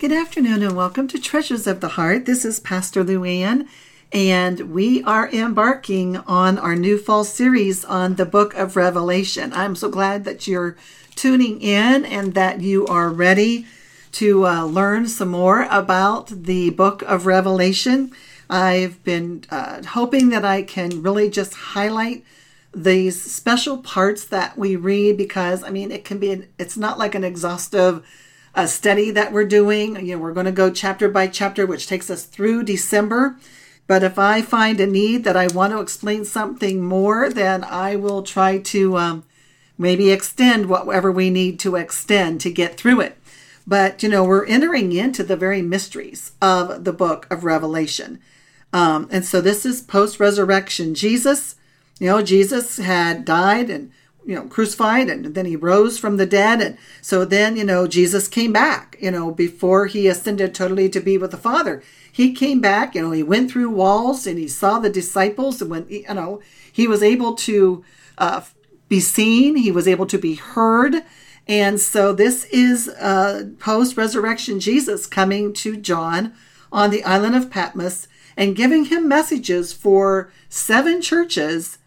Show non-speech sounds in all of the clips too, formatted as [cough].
Good afternoon and welcome to Treasures of the Heart. This is Pastor Luann, and we are embarking on our new fall series on the book of Revelation. I'm so glad that you're tuning in and that you are ready to uh, learn some more about the book of Revelation. I've been uh, hoping that I can really just highlight these special parts that we read because, I mean, it can be, it's not like an exhaustive a study that we're doing. You know, we're going to go chapter by chapter, which takes us through December. But if I find a need that I want to explain something more, then I will try to um, maybe extend whatever we need to extend to get through it. But, you know, we're entering into the very mysteries of the book of Revelation. Um, and so this is post resurrection Jesus. You know, Jesus had died and you know crucified and then he rose from the dead. And so then you know jesus came back you know before he ascended totally to be with the father. He came back you know he went through walls and he saw the disciples. And when you know he was able to uh, be seen he was able to be heard. And so this is uh, post resurrection jesus coming to john on the island of patmos and giving him messages for seven churches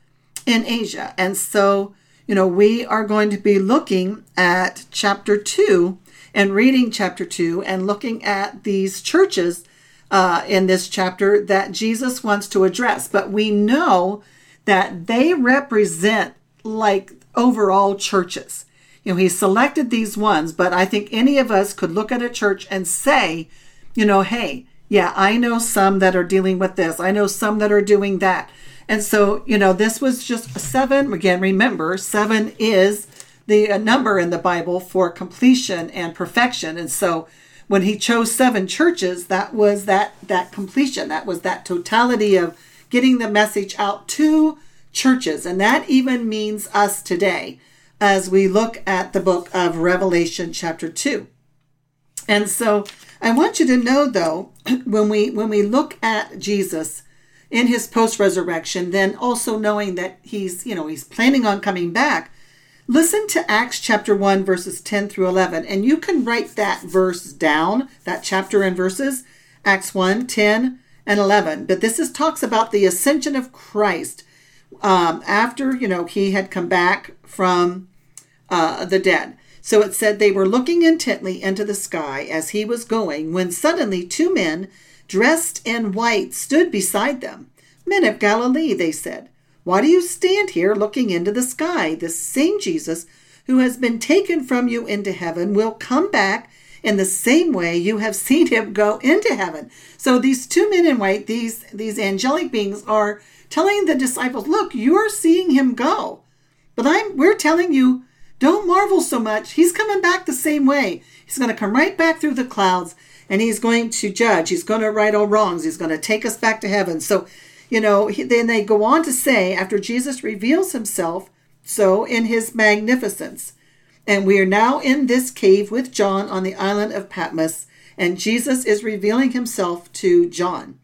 in asia. And so you know, we are going to be looking at chapter 2 and reading chapter 2 and looking at these churches uh, in this chapter that Jesus wants to address. But we know that they represent like overall churches. You know, he selected these ones, but I think any of us could look at a church and say, you know, hey, yeah, I know some that are dealing with this. I know some that are doing that. And so, you know, this was just seven. Again, remember, seven is the uh, number in the Bible for completion and perfection. And so, when he chose seven churches, that was that that completion. That was that totality of getting the message out to churches, and that even means us today as we look at the book of Revelation, chapter two. And so, I want you to know, though, [clears throat] when we when we look at Jesus in his post resurrection, then also knowing that he's, you know, he's planning on coming back, listen to Acts chapter 1, verses 10 through 11. And you can write that verse down, that chapter and verses, Acts 1, 10, and 11. But this is talks about the ascension of Christ um, after, you know, he had come back from uh, the dead. So it said they were looking intently into the sky as he was going, when suddenly two men dressed in white, stood beside them. Men of Galilee, they said, why do you stand here looking into the sky? This same Jesus who has been taken from you into heaven will come back in the same way you have [laughs] seen him go into heaven. So these two men in white, these these angelic beings are telling the disciples, look, you're seeing him go. But I'm we're telling you, don't marvel so much. He's coming back the same way. He's going to come right back through the clouds and he's going to judge. He's going to right all wrongs. He's going to take us back to heaven. So, you know, then they go on to say, after Jesus reveals himself, so in his magnificence, and we are now in this cave with John on the island of Patmos, and Jesus is revealing himself to John.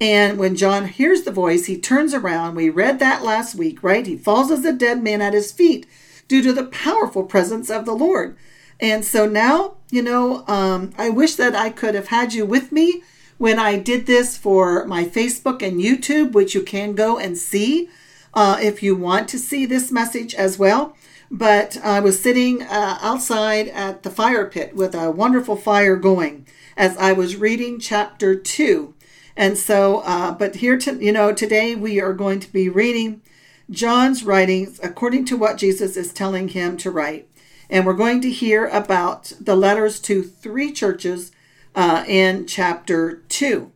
And when John hears the voice, he turns around. We read that last week, right? He falls as a dead man at his feet due to the powerful presence of the Lord. And so now, you know, um, I wish that I could have had you with me when I did this for my Facebook and YouTube, which you can go and see uh, if you want to see this message as well. But I was sitting uh, outside at the fire pit with a wonderful fire going as I was reading chapter two. And so, uh, but here, to, you know, today we are going to be reading John's writings according to what Jesus is telling him to write and we're going to hear about the letters to three churches uh, in chapter 2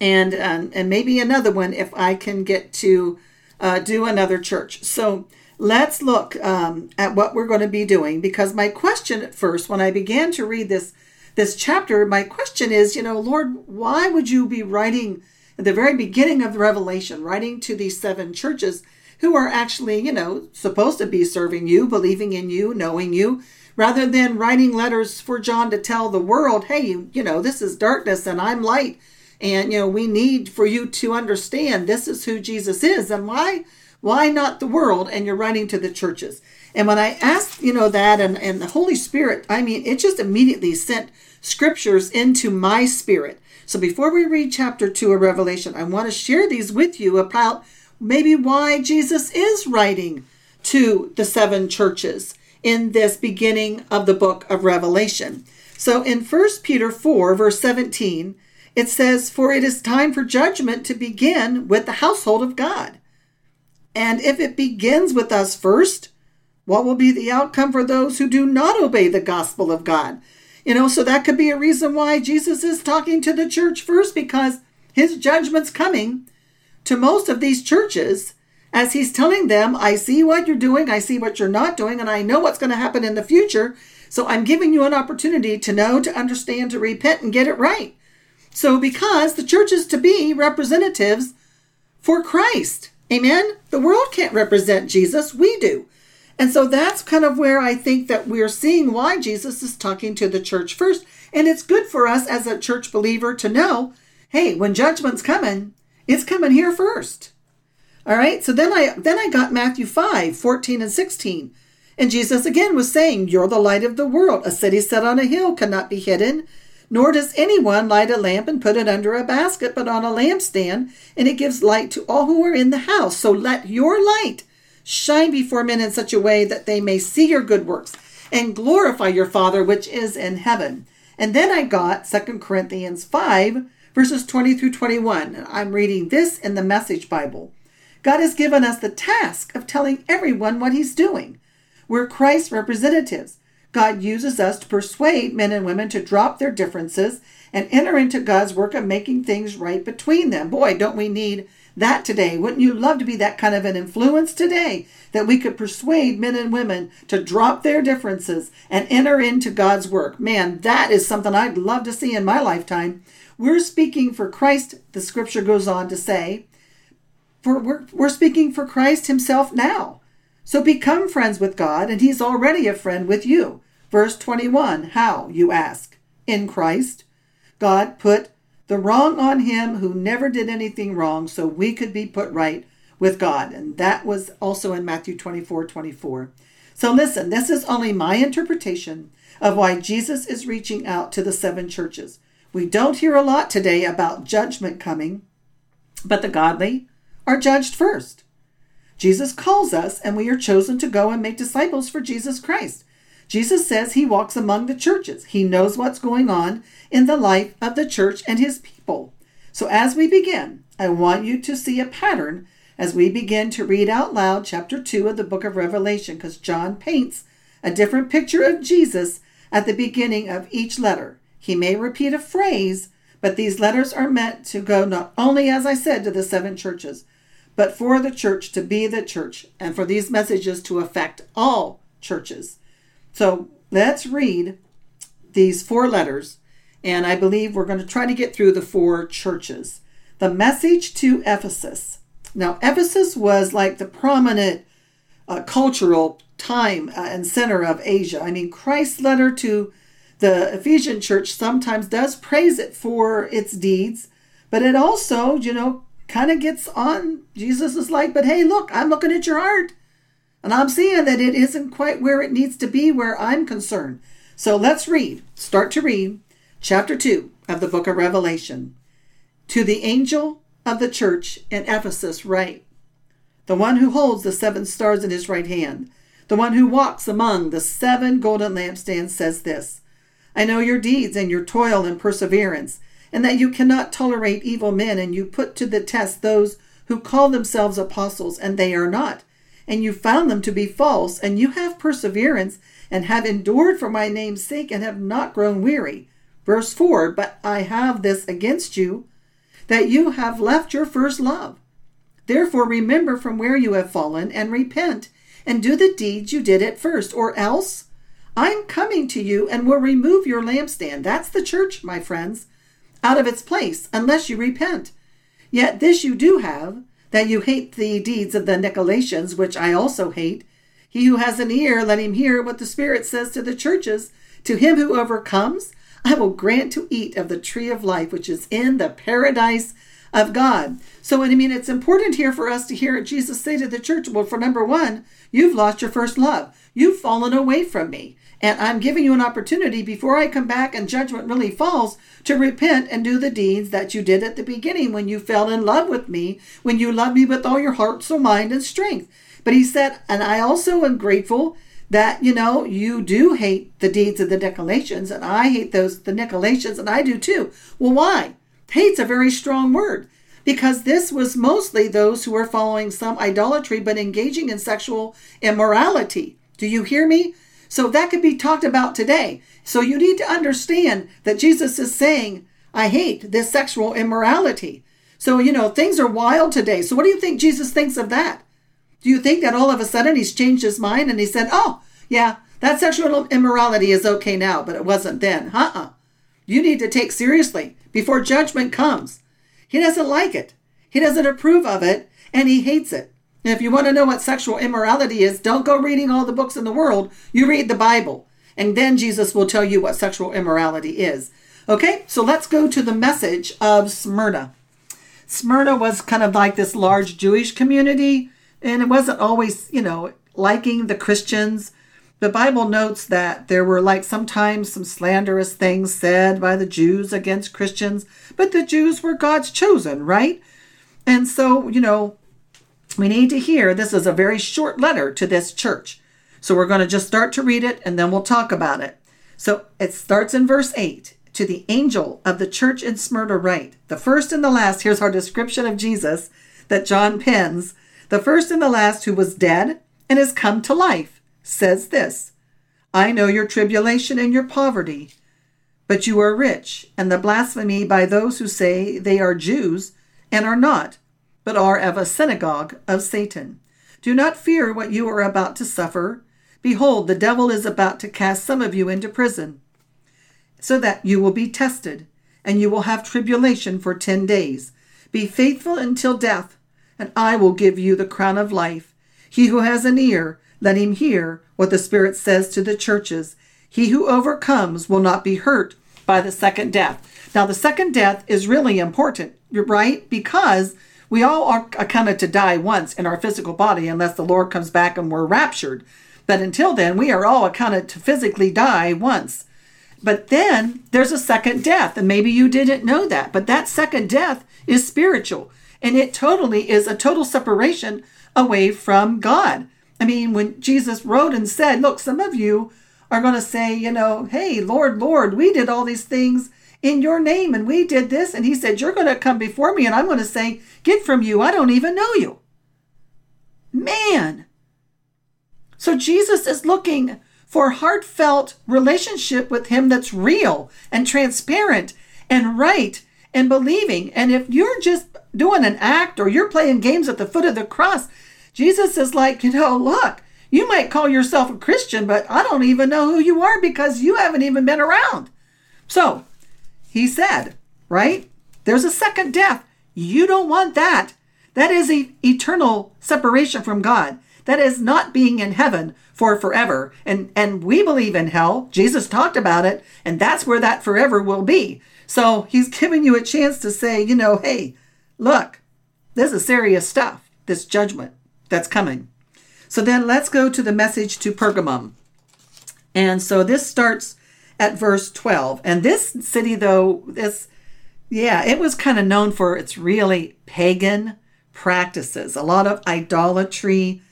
and um, and maybe another one if i can get to uh, do another church. So let's look um, at what we're going to be doing because my question at first when i began to read this this chapter my question is you know lord why would you be writing at the very beginning of the revelation writing to these seven churches who are actually, you know, supposed to be serving you, believing in you, knowing you, rather than writing letters for John to tell the world, hey, you, you know, this is darkness and I'm light. And, you know, we need for you to understand this is who Jesus is. And why, Why not the world? And you're writing to the churches. And when I asked, you know, that and, and the Holy Spirit, I mean, it just immediately sent scriptures into my spirit. So before we read chapter 2 of Revelation, I want to share these with you about maybe why Jesus is writing to the seven churches in this beginning of the book of Revelation. So in 1 Peter 4, verse 17, it says, For it is time for judgment to begin with the household of God. And if it begins with us first, what will be the outcome for those who do not obey the gospel of God? You know, so that could be a reason why Jesus is talking to the church first because his judgment's coming to most of these churches as he's telling them, I see what you're doing, I see what you're not doing, and I know what's going to happen in the future. So I'm giving you an opportunity to know, to understand, to repent, and get it right. So, because the church is to be representatives for Christ. Amen? The world can't represent Jesus, we do. And so that's kind of where I think that we're seeing why Jesus is talking to the church first. And it's good for us as a church believer to know hey, when judgment's coming, it's coming here first. All right. So then I then I got Matthew 5, 14 and 16. And Jesus again was saying, You're the light of the world. A city set on a hill cannot be hidden. Nor does anyone light a lamp and put it under a basket, but on a lampstand, and it gives light to all who are in the house. So let your light shine before men in such a way that they may see your good works and glorify your Father which is in heaven. And then I got 2 Corinthians 5, verses 20 through 21. I'm reading this in the Message Bible. God has given us the task of telling everyone what He's doing. We're Christ's representatives. God uses us to persuade men and women to drop their differences and enter into God's work of making things right between them. Boy, don't we need that today? Wouldn't you love to be that kind of an influence today that we could persuade men and women to drop their differences and enter into God's work? Man, that is something I'd love to see in my lifetime. We're speaking for Christ, the scripture goes on to say. For we're, we're speaking for Christ himself now. So become friends with God, and he's already a friend with you. Verse 21 How, you ask? In Christ. God put the wrong on him who never did anything wrong so we could be put right with God. And that was also in Matthew 24 24. So listen, this is only my interpretation of why Jesus is reaching out to the seven churches. We don't hear a lot today about judgment coming, but the godly are judged first. Jesus calls us, and we are chosen to go and make disciples for Jesus Christ. Jesus says he walks among the churches. He knows what's going on in the life of the church and his people. So as we begin, I want you to see a pattern as we begin to read out loud chapter 2 of the book of Revelation, because John paints a different picture of Jesus at the beginning of each letter. He may repeat a phrase, but these letters are meant to go not only, as I said, to the seven churches, but for the church to be the church and for these messages to affect all churches. So let's read these four letters, and I believe we're going to try to get through the four churches. The message to Ephesus. Now, Ephesus was like the prominent uh, cultural time uh, and center of Asia. I mean, Christ's letter to the Ephesian church sometimes does praise it for its deeds, but it also, you know, kind of gets on. Jesus is like, but hey, look, I'm looking at your heart. And I'm seeing that it isn't quite where it needs to be where I'm concerned. So let's read, start to read chapter 2 of the book of Revelation. To the angel of the church in Ephesus, write the one who holds the seven stars in his right hand, the one who walks among the seven golden lampstands, says this I know your deeds and your toil and perseverance, and that you cannot tolerate evil men, and you put to the test those who call themselves apostles, and they are not and you found them to be false, and you have perseverance, and have endured for my name's sake, and have not grown weary. Verse 4 But I have this against you, that you have left your first love. Therefore remember from where you have fallen, and repent, and do the deeds you did at first, or else I'm coming to you and will remove your lampstand. That's the church, my friends, out of its place, unless you repent. Yet this you do have that you hate the deeds of the Nicolaitans, which I also hate. He who has an ear, let him hear what the Spirit says to the churches. To him who overcomes, I will grant to eat of the tree of life, which is in the paradise of God. So, I mean, it's important here for us to hear Jesus say to the church, well, for number one, you've lost your first love. You've fallen away from me. And I'm giving you an opportunity before I come back and judgment really falls to repent and do the deeds that you did at the beginning when you fell in love with me, when you loved me with all your heart, soul, mind, and strength. But he said, and I also am grateful that, you know, you do hate the deeds of the Nicolaitans, and I hate those, the Nicolaitans, and I do too. Well, why? Hate's a very strong word because this was mostly those who were following some idolatry but engaging in sexual immorality. Do you hear me? So that could be talked about today. So you need to understand that Jesus is saying, I hate this sexual immorality. So, you know, things are wild today. So, what do you think Jesus thinks of that? Do you think that all of a sudden he's changed his mind and he said, oh, yeah, that sexual immorality is okay now, but it wasn't then? Uh uh You need to take seriously before judgment comes. He doesn't like it. He doesn't approve of it, and he hates it. If you want to know what sexual immorality is, don't go reading all the books in the world. You read the Bible, and then Jesus will tell you what sexual immorality is. Okay, so let's go to the message of Smyrna. Smyrna was kind of like this large Jewish community, and it wasn't always, you know, liking the Christians. The Bible notes that there were like sometimes some slanderous things said by the Jews against Christians, but the Jews were God's chosen, right? And so, you know, we need to hear this is a very short letter to this church. So we're going to just start to read it and then we'll talk about it. So it starts in verse 8 to the angel of the church in Smyrna write. The first and the last, here's our description of Jesus that John pens. The first and the last who was dead and has come to life says this I know your tribulation and your poverty, but you are rich, and the blasphemy by those who say they are Jews and are not, but are of a synagogue of Satan. Do not fear what you are about to suffer. Behold, the devil is about to cast some of you into prison, so that you will be tested, and you will have tribulation for ten days. Be faithful until death, and I will give you the crown of life. He who has an ear, let him hear what the Spirit says to the churches. He who overcomes will not be hurt by the second death. Now, the second death is really important, right? Because we all are accounted to die once in our physical body unless the Lord comes back and we're raptured. But until then, we are all accounted to physically die once. But then there's a second death, and maybe you didn't know that. But that second death is spiritual, and it totally is a total separation away from God. I mean, when Jesus wrote and said, Look, some of you are going to say, you know, hey, Lord, Lord, we did all these things in your name and we did this. And he said, You're going to come before me and I'm going to say, Get from you. I don't even know you. Man. So Jesus is looking for heartfelt relationship with him that's real and transparent and right and believing. And if you're just doing an act or you're playing games at the foot of the cross, Jesus is like, you know, look, you might call yourself a Christian, but I don't even know who you are because you haven't even been around. So he said, right? There's a second death. You don't want that. That is e- eternal separation from God. That is not being in heaven for forever. And and we believe in hell. Jesus talked about it, and that's where that forever will be. So he's giving you a chance to say, you know, hey, look, this is serious stuff, this judgment that's coming. So then let's go to the message to Pergamum. And so this starts at verse 12. And this city, though, this, yeah, it was kind of known for its really pagan practices, a lot of idolatry.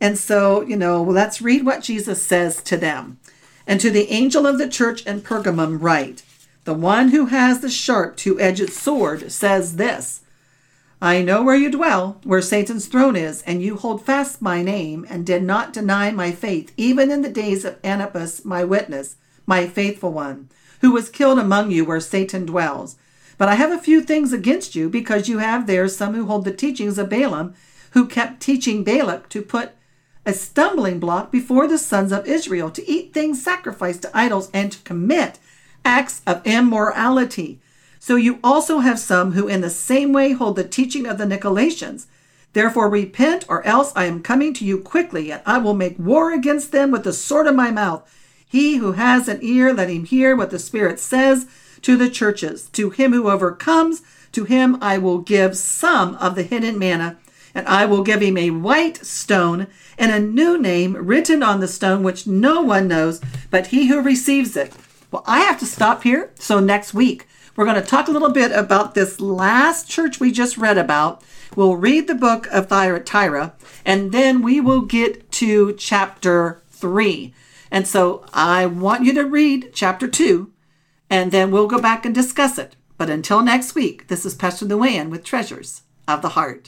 And so, you know, let's read what Jesus says to them. And to the angel of the church in Pergamum, write The one who has the sharp two edged sword says this I know where you dwell, where Satan's throne is, and you hold fast my name, and did not deny my faith, even in the days of Antipas, my witness, my faithful one, who was killed among you where Satan dwells. But I have a few things against you, because you have there some who hold the teachings of Balaam, who kept teaching Balak to put a stumbling block before the sons of Israel, to eat things sacrificed to idols, and to commit acts of immorality. So you also have some who in the same way hold the teaching of the Nicolaitans. Therefore repent, or else I am coming to you quickly, and I will make war against them with the sword of my mouth. He who has an ear, let him hear what the Spirit says to the churches. To him who overcomes, To him I will give some of the hidden manna, and I will give him a white stone and a new name written on the stone which no one knows but he who receives it. Well, I have to stop here. So next week, we're going to talk a little bit about this last church we just read about. We'll read the book of Thyatira, and then we will get to chapter 3. And so I want you to read chapter 2, and then we'll go back and discuss it. But until next week, this is Pastor Luann with Treasures of the Heart.